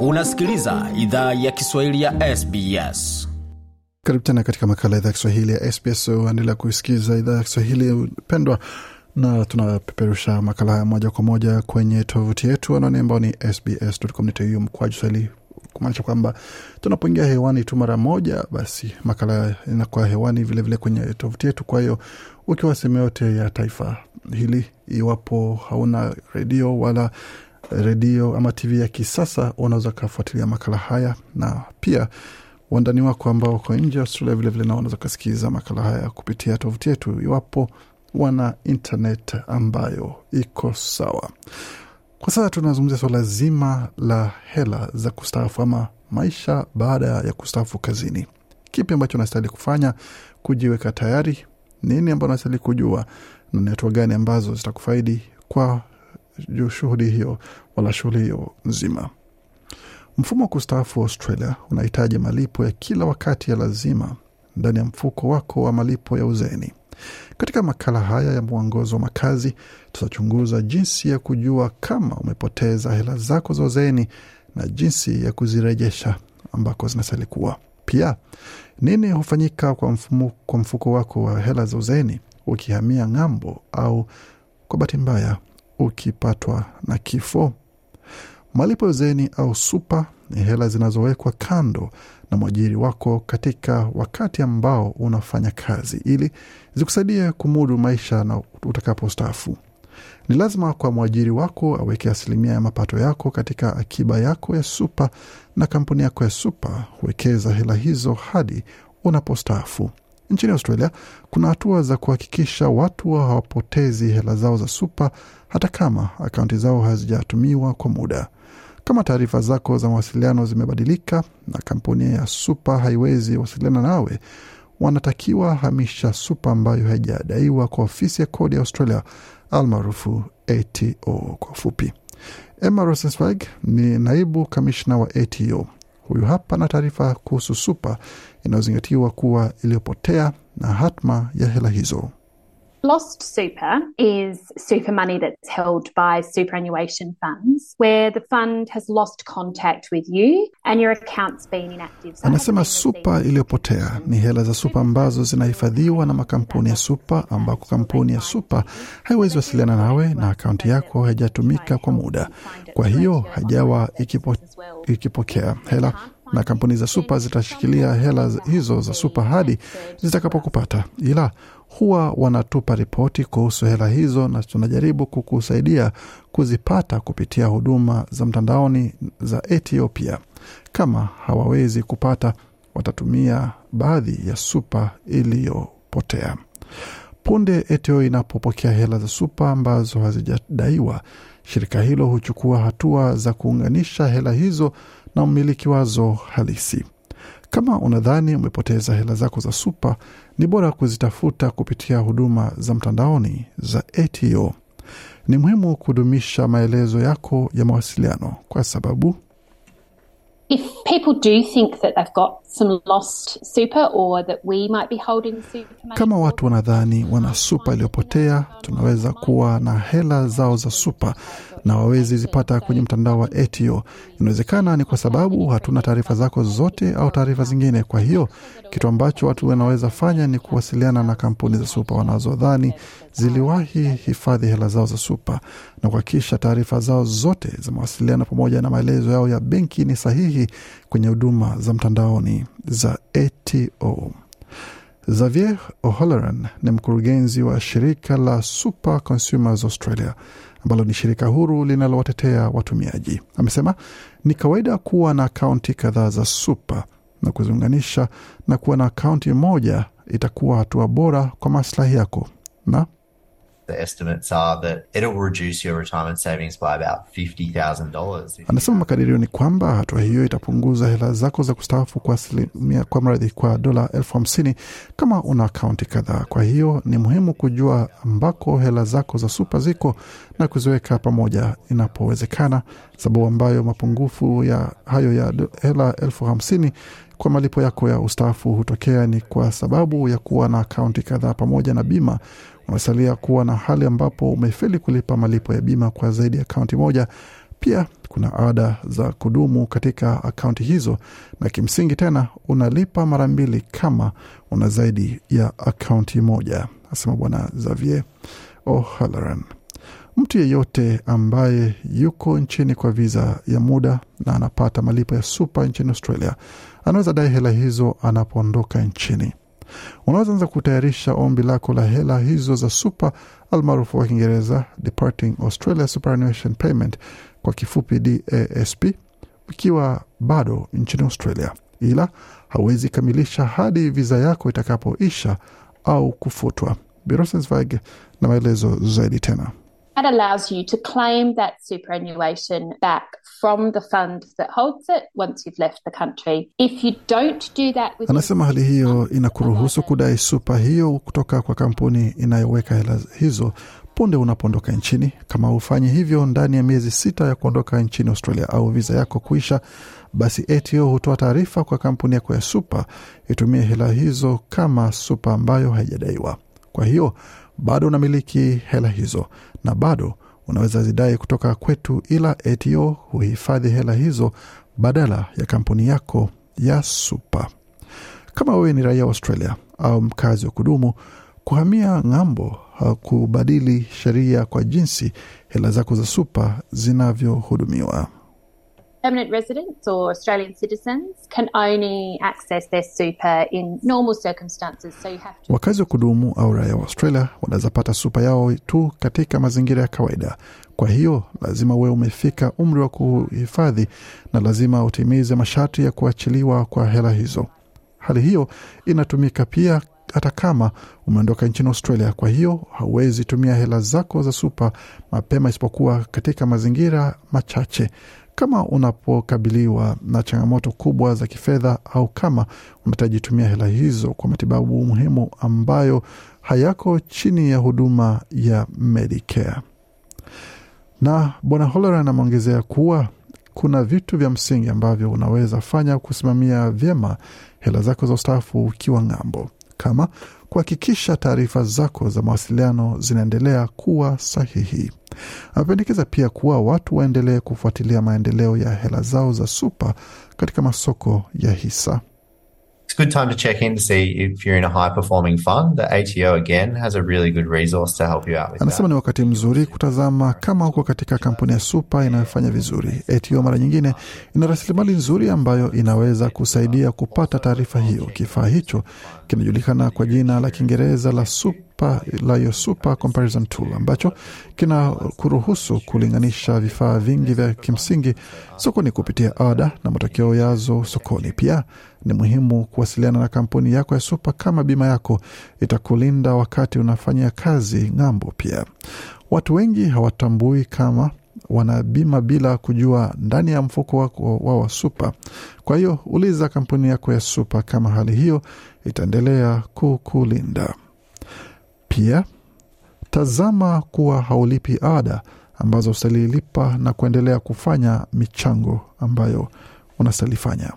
Unasikiliza idhaa ya Kiswahili ya SBS. Karibu tena katika makala ya idhaa ya Kiswahili ya SBS. Uendelea kuisikiza idhaa ya Kiswahili pendwa, na tunapeperusha makala haya moja kwa moja kwenye tovuti yetu anaoni ambao ni sbs.com.au mkwaju swahili, kumaanisha kwamba tunapoingia hewani tu mara moja, basi makala inakuwa hewani vilevile vile kwenye tovuti yetu. Kwa hiyo ukiwa sehemu yote ya taifa hili, iwapo hauna redio wala redio ama TV ya kisasa, unaweza ukafuatilia makala haya na pia wandani wako ambao wako nje Australia vilevile nao wanaweza ukasikiza makala haya kupitia tovuti yetu iwapo wana internet ambayo iko sawa. Kwa sasa tunazungumzia swala zima la hela za kustaafu ama maisha baada ya kustaafu kazini. Kipi ambacho unastahili kufanya kujiweka tayari? Nini ambayo unastahili kujua na ni hatua gani ambazo zitakufaidi kwa shughuli hiyo wala shughuli hiyo nzima? Mfumo wa kustaafu wa Australia unahitaji malipo ya kila wakati ya lazima ndani ya mfuko wako wa malipo ya uzeeni. Katika makala haya ya mwongozo wa makazi, tutachunguza jinsi ya kujua kama umepoteza hela zako za uzeeni na jinsi ya kuzirejesha ambako zinastahili kuwa. Pia nini hufanyika kwa, mfumo, kwa mfuko wako wa hela za uzeeni ukihamia ng'ambo au kwa bahati mbaya ukipatwa na kifo. Malipo ya uzeeni au supa ni hela zinazowekwa kando na mwajiri wako katika wakati ambao unafanya kazi ili zikusaidie kumudu maisha na utakapostaafu. Ni lazima kwa mwajiri wako aweke asilimia ya mapato yako katika akiba yako ya supa, na kampuni yako ya supa huwekeza hela hizo hadi unapostaafu. Nchini Australia kuna hatua za kuhakikisha watu hawapotezi hela zao za supa hata kama akaunti zao hazijatumiwa kwa muda. Kama taarifa zako za mawasiliano zimebadilika na kampuni ya supa haiwezi wasiliana nawe, wanatakiwa hamisha supa ambayo haijadaiwa kwa ofisi ya kodi ya Australia almaarufu ATO kwa ufupi. Emma Rosenzweig ni naibu kamishna wa ATO. Huyu hapa na taarifa kuhusu supa inayozingatiwa kuwa iliyopotea na hatma ya hela hizo. Lost super is super money that's held by superannuation funds where the fund has lost contact with you and your account's been inactive. So Anasema supa iliyopotea. ni hela za supa ambazo zinahifadhiwa na makampuni ya supa, ambako kampuni ya supa haiwezi wasiliana nawe na akaunti yako haijatumika kwa muda, kwa hiyo hajawa ikipo, ikipokea hela. Na kampuni za supa zitashikilia hela hizo za supa hadi zitakapokupata, ila huwa wanatupa ripoti kuhusu hela hizo, na tunajaribu kukusaidia kuzipata kupitia huduma za mtandaoni za Ethiopia. Kama hawawezi kupata, watatumia baadhi ya supa iliyopotea. Punde ATO inapopokea hela za supa ambazo hazijadaiwa, shirika hilo huchukua hatua za kuunganisha hela hizo na umiliki wazo halisi. Kama unadhani umepoteza hela zako za supa, ni bora kuzitafuta kupitia huduma za mtandaoni za ATO. Ni muhimu kudumisha maelezo yako ya mawasiliano kwa sababu If people do think that they've got some lost super or that we might be holding super money kama watu wanadhani wana supa iliyopotea, tunaweza kuwa na hela zao za supa na wawezi zipata kwenye mtandao wa ATO. Inawezekana ni kwa sababu hatuna taarifa zako zote au taarifa zingine. Kwa hiyo kitu ambacho watu wanaweza fanya ni kuwasiliana na kampuni za supa wanazodhani ziliwahi hifadhi hela zao za supa na kuhakikisha taarifa zao zote za mawasiliano pamoja na maelezo yao ya benki ni sahihi kwenye huduma za mtandaoni za ATO. Xavier O'Halloran ni mkurugenzi wa shirika la Super Consumers Australia ambalo ni shirika huru linalowatetea watumiaji. Amesema ni kawaida kuwa na akaunti kadhaa za Super na kuziunganisha na kuwa na akaunti moja itakuwa hatua bora kwa maslahi yako na The estimates are that it'll reduce your retirement savings by about $50,000. Anasema makadirio ni kwamba hatua hiyo itapunguza hela zako za kustaafu kwa asilimia kwa mradhi kwa dola elfu hamsini kama una akaunti kadhaa. Kwa hiyo ni muhimu kujua ambako hela zako za supa ziko na kuziweka pamoja inapowezekana, sababu ambayo mapungufu ya hayo ya hela elfu hamsini kwa malipo yako ya ustaafu hutokea ni kwa sababu ya kuwa na akaunti kadhaa pamoja na bima umesalia kuwa na hali ambapo umefeli kulipa malipo ya bima kwa zaidi ya akaunti moja Pia kuna ada za kudumu katika akaunti hizo, na kimsingi tena unalipa mara mbili kama una zaidi ya akaunti moja, asema Bwana Xavier O'Halloran. Mtu yeyote ambaye yuko nchini kwa viza ya muda na anapata malipo ya supa nchini Australia anaweza dai hela hizo anapoondoka nchini. Unaweza anza kutayarisha ombi lako la hela hizo za supa almaarufu wa Kiingereza Departing Australia Superannuation Payment, kwa kifupi DASP, ukiwa bado nchini Australia, ila hauwezi kamilisha hadi viza yako itakapoisha au kufutwa. Birosensvig na maelezo zaidi tena. That allows you to claim that superannuation back from the fund that holds it once you've left the country. If you don't do that with Anasema hali hiyo inakuruhusu kudai supa hiyo kutoka kwa kampuni inayoweka hela hizo punde unapoondoka nchini. Kama hufanyi hivyo ndani ya miezi sita ya kuondoka nchini Australia au viza yako kuisha, basi ATO hutoa taarifa kwa kampuni yako ya supa itumie hela hizo kama supa ambayo haijadaiwa. Kwa hiyo bado unamiliki hela hizo na bado unaweza zidai kutoka kwetu, ila ATO huhifadhi hela hizo badala ya kampuni yako ya supa. Kama wewe ni raia wa Australia au mkazi wa kudumu, kuhamia ng'ambo hakubadili sheria kwa jinsi hela zako za supa zinavyohudumiwa. Permanent residents or Australian citizens can only access their super in normal circumstances. So you have to Wakazi wa kudumu au raia wa Australia wanaweza pata supa yao tu katika mazingira ya kawaida. Kwa hiyo lazima uwe umefika umri wa kuhifadhi na lazima utimize masharti ya kuachiliwa kwa hela hizo. Hali hiyo inatumika pia hata kama umeondoka nchini Australia. Kwa hiyo hauwezi tumia hela zako za supa mapema, isipokuwa katika mazingira machache kama unapokabiliwa na changamoto kubwa za kifedha au kama unahitaji tumia hela hizo kwa matibabu muhimu ambayo hayako chini ya huduma ya Medicare. Na Bwana Holleran ameongezea kuwa kuna vitu vya msingi ambavyo unaweza fanya kusimamia vyema hela zako za ustaafu ukiwa ng'ambo, kama kuhakikisha taarifa zako za mawasiliano zinaendelea kuwa sahihi. Amependekeza pia kuwa watu waendelee kufuatilia maendeleo ya hela zao za supa katika masoko ya hisa. It's a good time to check in to see if you're in a high performing fund. The ATO again has a really good resource to help you out with Anasema that. ni wakati mzuri kutazama kama uko katika kampuni ya super inayofanya vizuri. ATO mara nyingine ina rasilimali nzuri ambayo inaweza kusaidia kupata taarifa hiyo. Kifaa hicho kinajulikana kwa jina la Kiingereza la Super, la Your Super Comparison Tool ambacho kina kuruhusu kulinganisha vifaa vingi vya kimsingi sokoni kupitia ada na matokeo yazo sokoni. Pia ni muhimu kuwasiliana na kampuni yako ya supa kama bima yako itakulinda wakati unafanya kazi ng'ambo. Pia watu wengi hawatambui kama wana bima bila kujua ndani ya mfuko wako wa, wa supa. Kwa hiyo uliza kampuni yako ya supa kama hali hiyo itaendelea kukulinda. Pia tazama kuwa haulipi ada ambazo usalilipa na kuendelea kufanya michango ambayo unasalifanya.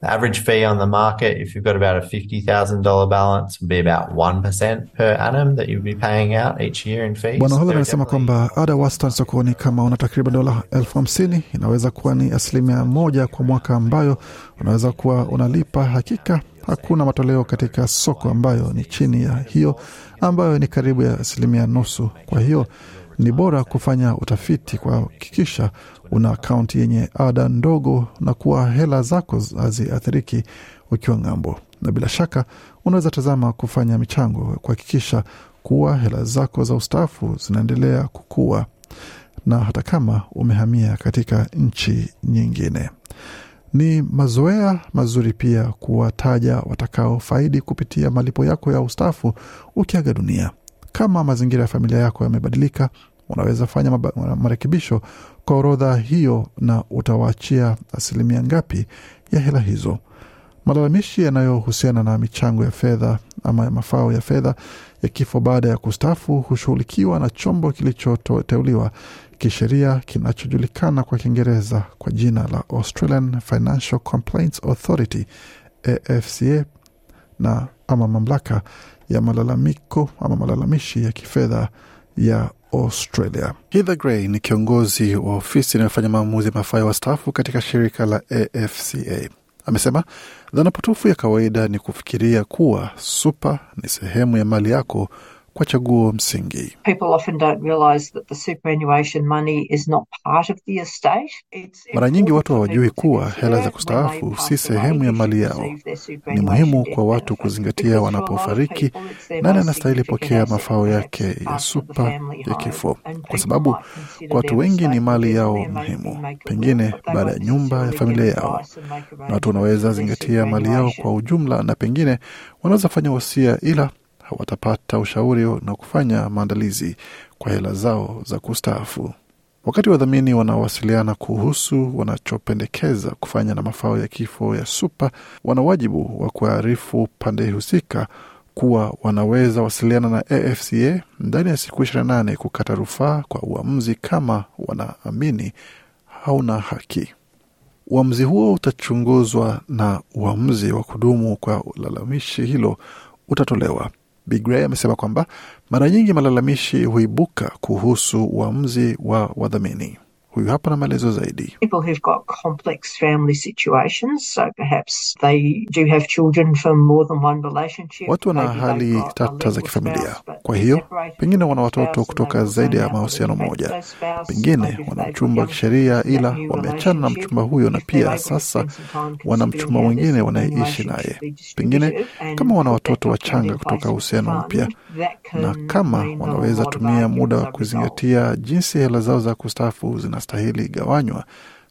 The average fee on the market, if you've got about a $50,000 balance, would be about 1% per annum that you'd be paying out each year in fees. Bwana Hodler anasema kwamba ada wastani sokoni kama una takriban dola elfu hamsini inaweza kuwa ni asilimia moja kwa mwaka ambayo unaweza kuwa unalipa. Hakika hakuna matoleo katika soko ambayo ni chini ya hiyo, ambayo ni karibu ya asilimia nusu. Kwa hiyo ni bora kufanya utafiti kuhakikisha una akaunti yenye ada ndogo na kuwa hela zako haziathiriki ukiwa ng'ambo, na bila shaka unaweza tazama kufanya michango kuhakikisha kuwa hela zako za ustaafu zinaendelea kukua na hata kama umehamia katika nchi nyingine. Ni mazoea mazuri pia kuwataja watakaofaidi kupitia malipo yako ya ustaafu ukiaga dunia. Kama mazingira ya familia yako yamebadilika, unaweza fanya marekebisho kwa orodha hiyo na utawaachia asilimia ngapi ya hela hizo. Malalamishi yanayohusiana na michango ya fedha ama mafao ya fedha ya kifo baada ya kustaafu hushughulikiwa na chombo kilichoteuliwa kisheria kinachojulikana kwa Kiingereza kwa jina la Australian Financial Complaints Authority AFCA, na ama mamlaka ya malalamiko ama malalamishi ya kifedha ya Australia. Heather Gray ni kiongozi wa ofisi inayofanya maamuzi ya wastaafu katika shirika la AFCA. Amesema dhana potofu ya kawaida ni kufikiria kuwa super ni sehemu ya mali yako kwa chaguo msingi. People often don't realise that the superannuation money is not part of the estate. It's Mara nyingi watu hawajui kuwa hela za kustaafu si sehemu ya mali yao. Ni muhimu kwa watu kuzingatia wanapofariki nani anastahili pokea mafao yake ya supa ya kifo, kwa sababu kwa watu wengi ni mali yao muhimu, pengine baada ya nyumba ya familia yao, na watu wanaweza zingatia mali yao kwa ujumla, na pengine wanaweza fanya wasia, ila hawatapata ushauri na kufanya maandalizi kwa hela zao za kustaafu. Wakati wadhamini wanaowasiliana kuhusu wanachopendekeza kufanya na mafao ya kifo ya supa, wana wajibu wa kuarifu pande husika kuwa wanaweza wasiliana na AFCA ndani ya siku 28 kukata rufaa kwa uamuzi kama wanaamini hauna haki. Uamuzi huo utachunguzwa na uamuzi wa kudumu kwa lalamishi hilo utatolewa. Bi Gray amesema kwamba mara nyingi malalamishi huibuka kuhusu uamuzi wa wadhamini. Huyu hapa na maelezo zaidi. people who've got complex family situations, so perhaps they do have children from more than one relationship. Watu wana hali tata za kifamilia, kwa hiyo pengine wana watoto kutoka zaidi ya mahusiano moja. Pengine wana mchumba wa kisheria, ila wameachana na mchumba huyo, na pia sasa wana mchumba mwingine wanayeishi naye. Pengine kama wana watoto wachanga kutoka uhusiano mpya, na kama wanaweza tumia muda wa kuzingatia jinsi hela zao za kustaafu zinastahili gawanywa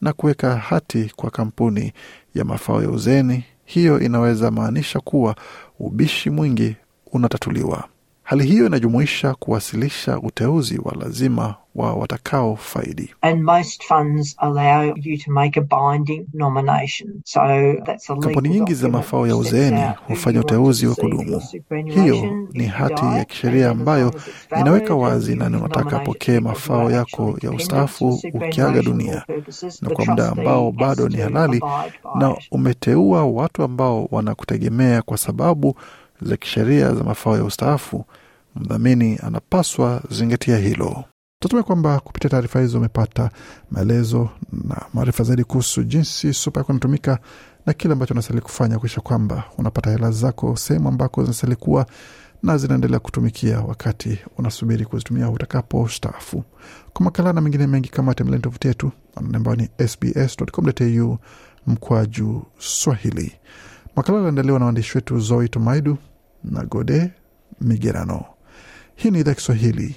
na kuweka hati kwa kampuni ya mafao ya uzeni, hiyo inaweza maanisha kuwa ubishi mwingi unatatuliwa. Hali hiyo inajumuisha kuwasilisha uteuzi wa lazima wa watakao faidi. And most funds allow you to make a binding nomination. So that's a legal Kampuni nyingi za mafao ya uzeeni hufanya uteuzi wa kudumu. Hiyo ni hati ya kisheria ambayo inaweka wazi nani unataka apokee mafao yako ya ustaafu ukiaga dunia, na kwa muda ambao bado ni halali, na umeteua watu ambao wanakutegemea kwa sababu za kisheria za mafao ya ustaafu, mdhamini anapaswa zingatia hilo. Tunatumai kwamba kupitia taarifa hizo umepata maelezo na maarifa zaidi kuhusu jinsi supa yako inatumika na kile ambacho unastahili kufanya kuisha kwamba unapata hela zako sehemu ambako zinastahili kuwa na zinaendelea kutumikia wakati unasubiri kuzitumia utakapo staafu. Kwa makala na mengine mengi kama tembeleni tovuti yetu ambayo ni sbs.com.au mkwaju Swahili. Makala aliandaliwa na waandishi wetu Zoe Tomaidu na Gode Migerano. Hii ni idhaa Kiswahili